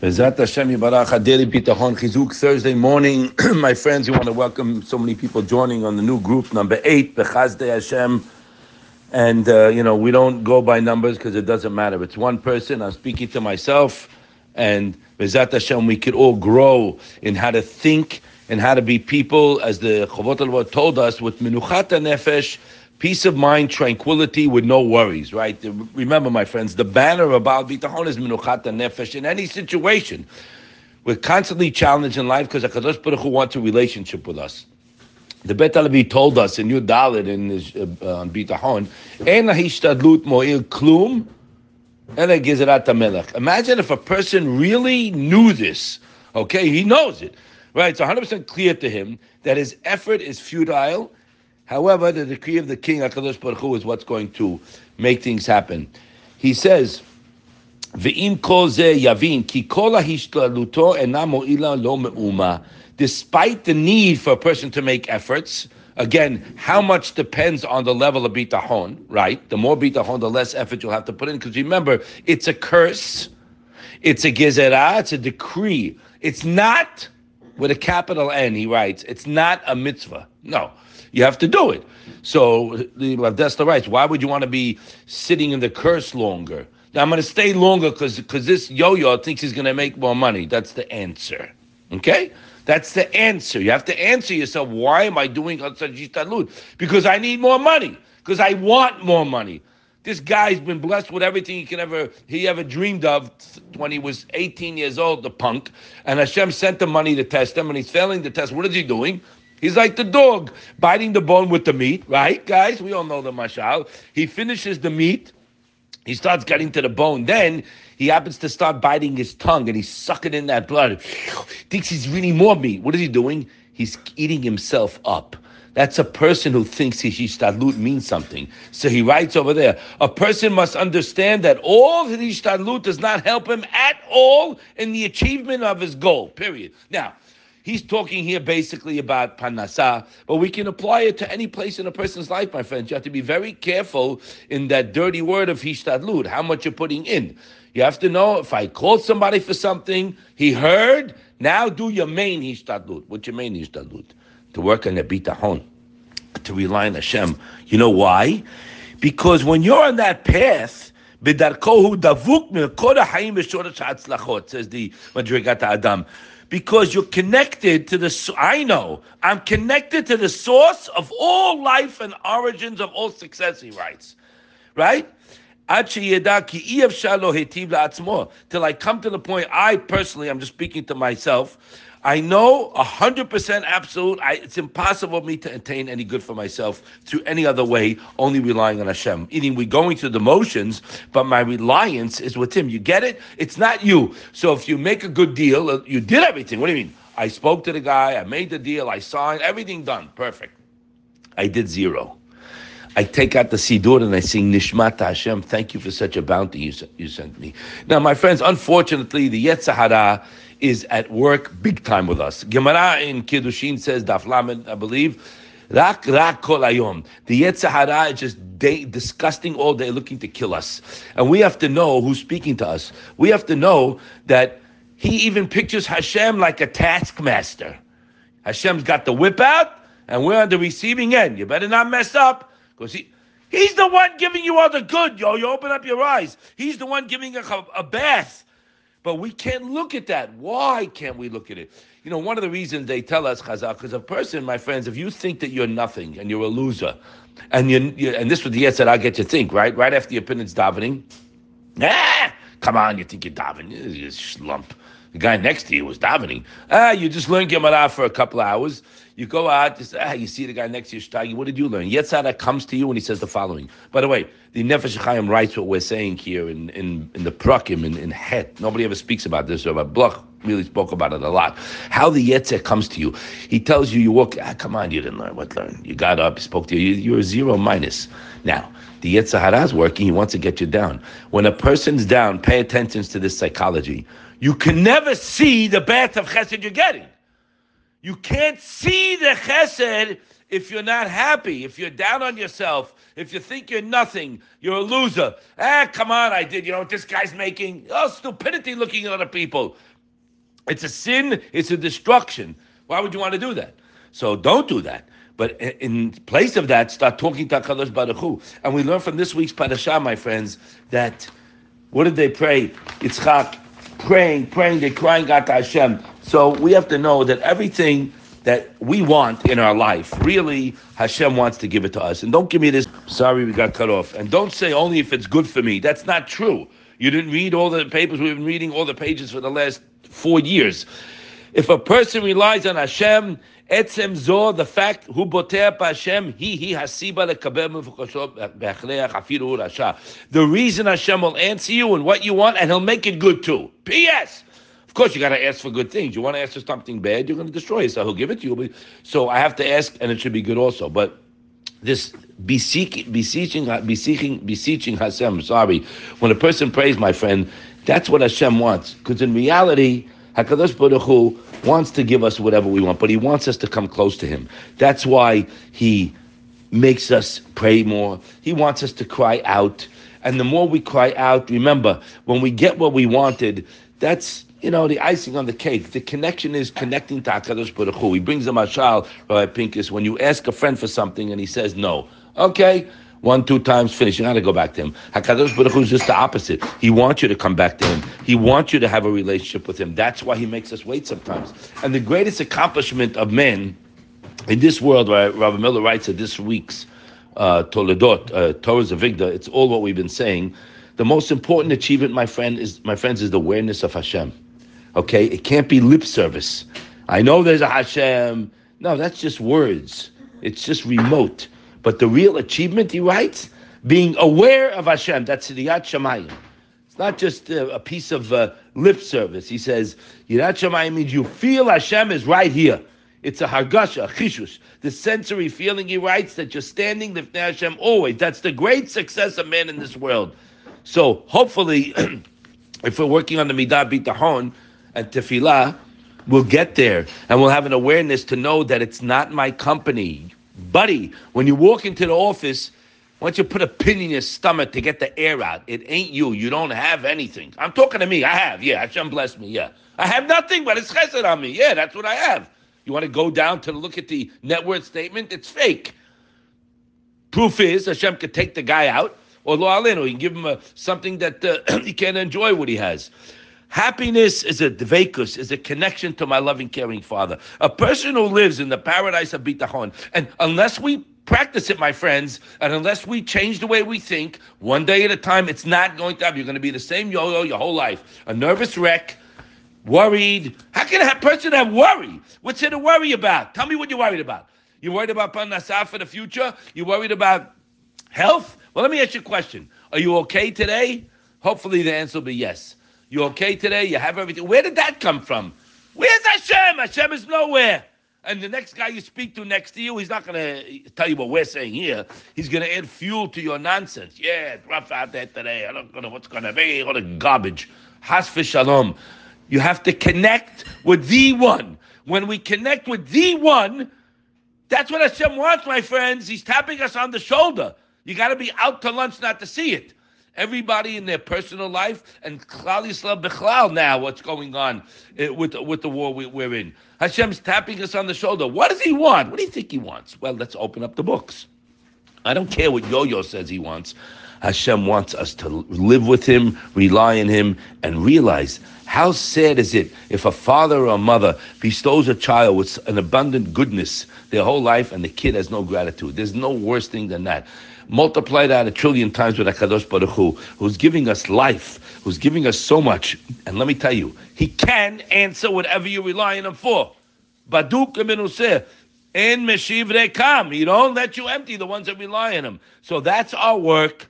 Daily Thursday morning. My friends, we want to welcome so many people joining on the new group number eight, Bechazdei Hashem. And uh, you know we don't go by numbers because it doesn't matter. It's one person. I'm speaking to myself, and Bezat Hashem, we could all grow in how to think and how to be people, as the Chavot told us, with Menuchat Nefesh peace of mind, tranquility with no worries, right? Remember, my friends, the banner of Baal Bitachon is Minuchat Nefesh in any situation. We're constantly challenged in life because HaKadosh Baruch Hu wants a relationship with us. The Bet Halevi told us in Yud Dalet in his, uh, on Bitachon, En hishtadlut mo'il klum, Imagine if a person really knew this. Okay, he knows it. Right, it's 100% clear to him that his effort is futile However, the decree of the king, HaKadosh Baruch Hu, is what's going to make things happen. He says, Ve'im yavin, ki lo me'uma. Despite the need for a person to make efforts, again, how much depends on the level of bitahon, right? The more bitahon, the less effort you'll have to put in. Because remember, it's a curse, it's a gezerah, it's a decree. It's not with a capital N, he writes, it's not a mitzvah. No you have to do it. So the right. Why would you want to be sitting in the curse longer? Now I'm going to stay longer because because this yo-yo thinks he's going to make more money. That's the answer. Okay, that's the answer. You have to answer yourself. Why am I doing talut? Because I need more money. Because I want more money. This guy's been blessed with everything he can ever he ever dreamed of when he was 18 years old, the punk. And Hashem sent the money to test him, and he's failing the test. What is he doing? He's like the dog biting the bone with the meat, right, guys? We all know the mashal. He finishes the meat, he starts getting to the bone. Then he happens to start biting his tongue and he's sucking in that blood. Thinks he's really more meat. What is he doing? He's eating himself up. That's a person who thinks his ishtadlut means something. So he writes over there, a person must understand that all his ishtadlut does not help him at all in the achievement of his goal, period. Now, He's talking here basically about parnassah, but we can apply it to any place in a person's life, my friends. You have to be very careful in that dirty word of hishtadlut, how much you're putting in. You have to know if I called somebody for something, he heard, now do your main hishtadlut. What's your main hishtadlut? to work on the bitachon, to rely on Hashem. You know why? Because when you're on that path, B'darkohu davuk hatzlachot, says the Madreigat HaAdam. Because you're connected to the, I know, I'm connected to the source of all life and origins of all success, he writes. Right? Till I come to the point, I personally, I'm just speaking to myself, I know 100% absolute, I, it's impossible for me to attain any good for myself through any other way, only relying on Hashem. Meaning we're going through the motions, but my reliance is with Him. You get it? It's not you. So if you make a good deal, uh, you did everything. What do you mean? I spoke to the guy, I made the deal, I signed, everything done. Perfect. I did zero. I take out the Sidur and I sing Nishmat Hashem. Thank you for such a bounty you, you sent me. Now, my friends, unfortunately, the Yetzer Hara is at work big time with us. Gemara in Kiddushin says, Daf Lamed, I believe, Rak rak kol ayom. The Yetzer Hara is just day, disgusting all day, looking to kill us. And we have to know who's speaking to us. We have to know that he even pictures Hashem like a taskmaster. Hashem's got the whip out, and we're on the receiving end. You better not mess up. Because he, he's the one giving you all the good, yo. You open up your eyes. He's the one giving a, a bath. But we can't look at that. Why can't we look at it? You know, one of the reasons they tell us, Chazak, because a person, my friends, if you think that you're nothing and you're a loser, and you, you and this was the that I get to think, right? Right after your opponent's davening, ah, come on, you think you're davening, you slump. The guy next to you was davening. Ah, you just learned Gemara for a couple hours. You go out, just, ah, you see the guy next to you, shtagi. What did you learn? Yetzer comes to you and he says the following. By the way, the Nefesh Chaim writes what we're saying here in, in, in the Prakim, in, in Het. Nobody ever speaks about this. Rabbi Bloch really spoke about it a lot. How the Yetzer comes to you. He tells you, you walk, ah, come on, you didn't learn. What learn? You got up, he spoke to you. you you're zero minus. Now, the Yetzer is working. He wants to get you down. When a person's down, pay attention to this psychology. You can never see the bath of chesed you're getting. You can't see the chesed if you're not happy, if you're down on yourself, if you think you're nothing, you're a loser. Ah, come on, I did. You know what this guy's making? Oh, stupidity looking at other people. It's a sin, it's a destruction. Why would you want to do that? So don't do that. But in place of that, start talking to HaKadosh Baruch Hu. And we learn from this week's parasha, my friends, that what did they pray? Yitzchak praying, praying, they're crying out to Hashem. So we have to know that everything that we want in our life, really, Hashem wants to give it to us. And don't give me this, sorry, we got cut off. And don't say only if it's good for me. That's not true. You didn't read all the papers. We've been reading all the pages for the last four years. If a person relies on Hashem Etzem zo, the fact who boter Hashem, he he hasiba lekabel be'achleach afiru rasha. The reason Hashem will answer you and what you want, and He'll make it good too. P.S. Of course, you got to ask for good things. You want to ask for something bad, you're going to destroy it. So He'll give it to you. So I have to ask, and it should be good also. But this beseeching, beseeching, beseeching, beseeching Hashem. Sorry, when a person prays, my friend, that's what Hashem wants. Because in reality, Hakadosh Baruch Hu wants to give us whatever we want, but He wants us to come close to Him. That's why He makes us pray more. He wants us to cry out. And the more we cry out, remember, when we get what we wanted, that's you know, the icing on the cake. The connection is connecting to HaKadosh Baruch Hu. He brings a mashal, Rabbi Pincus, when you ask a friend for something and he says no. Okay, one, two times, finish. You got to go back to him. Hakadosh Baruch Hu is just the opposite. He wants you to come back to him. He wants you to have a relationship with him. That's why he makes us wait sometimes. And the greatest accomplishment of men in this world, right, Rabbi Miller writes at this week's uh, Toledot, uh, Toras Avigdor, it's all what we've been saying. The most important achievement, my friend, is my friends, is the awareness of Hashem. Okay, it can't be lip service. I know there's a Hashem. No, that's just words. It's just remote. But the real achievement, he writes, being aware of Hashem. That's Yirat Shamayim. It's not just a, a piece of uh, lip service. He says, Yirat Shamayim means you feel Hashem is right here. It's a hargasha, a chishus, the sensory feeling. He writes that you're standing with Hashem always. That's the great success of man in this world. So hopefully, if we're working on the midah bitahon and tefillah, we'll get there and we'll have an awareness to know that it's not my company buddy, when you walk into the office, why don't you put a pin in your stomach to get the air out? It ain't you. You don't have anything. I'm talking to me. I have. Yeah, Hashem bless me. Yeah. I have nothing, but it's chesed on me. Yeah, that's what I have. You want to go down to look at the net worth statement? It's fake. Proof is Hashem could take the guy out, or lo alenu, he can give him a, something that uh, he can't enjoy what he has. Happiness is a dvekus, is a connection to my loving, caring Father. A person who lives in the paradise of bitachon, and unless we practice it, my friends, and unless we change the way we think, one day at a time, it's not going to happen. You're going to be the same yo-yo your whole life. A nervous wreck, worried. How can a person have worry? What's there to worry about? Tell me what you're worried about. You're worried about Parnassah for the future? You're worried about health? Well, let me ask you a question. Are you okay today? Hopefully the answer will be yes. You okay today? You have everything. Where did that come from? Where's Hashem? Hashem is nowhere. And the next guy you speak to next to you, he's not going to tell you what we're saying here. He's going to add fuel to your nonsense. Yeah, rough out there today. I don't know what's going to be. All the garbage. Chas v'shalom. You have to connect with the one. When we connect with the one, that's what Hashem wants, my friends. He's tapping us on the shoulder. You got to be out to lunch not to see it everybody in their personal life, and Klal Yisrael Bechlal now, what's going on eh, with, with the war we're in. Hashem's tapping us on the shoulder. What does he want? What do you think he wants? Well, let's open up the books. I don't care what Yo-Yo says he wants. Hashem wants us to live with him, rely on him, and realize how sad is it if a father or a mother bestows a child with an abundant goodness their whole life and the kid has no gratitude. There's no worse thing than that multiply that a trillion times with HaKadosh Baruch Hu, who's giving us life, who's giving us so much. And let me tell you, he can answer whatever you rely on him for. Baduk minuseh. In Meshiv Rekam. He don't let you empty the ones that rely on him. So that's our work.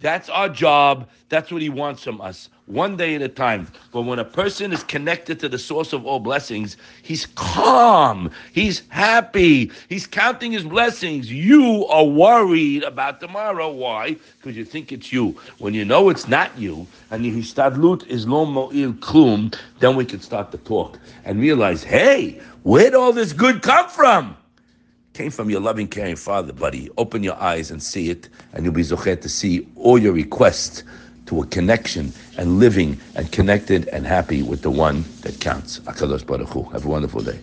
That's our job. That's what he wants from us, one day at a time. But when a person is connected to the source of all blessings, he's calm, he's happy, he's counting his blessings. You are worried about tomorrow. Why? Because you think it's you. When you know it's not you, and you stadlut is lo mo'il klum, then we can start to talk and realize, hey, where'd all this good come from? Came from your loving, caring Father, buddy. Open your eyes and see it, and you'll be zochet to see all your requests to a connection and living and connected and happy with the one that counts. Akadosh Baruch Hu. Have a wonderful day.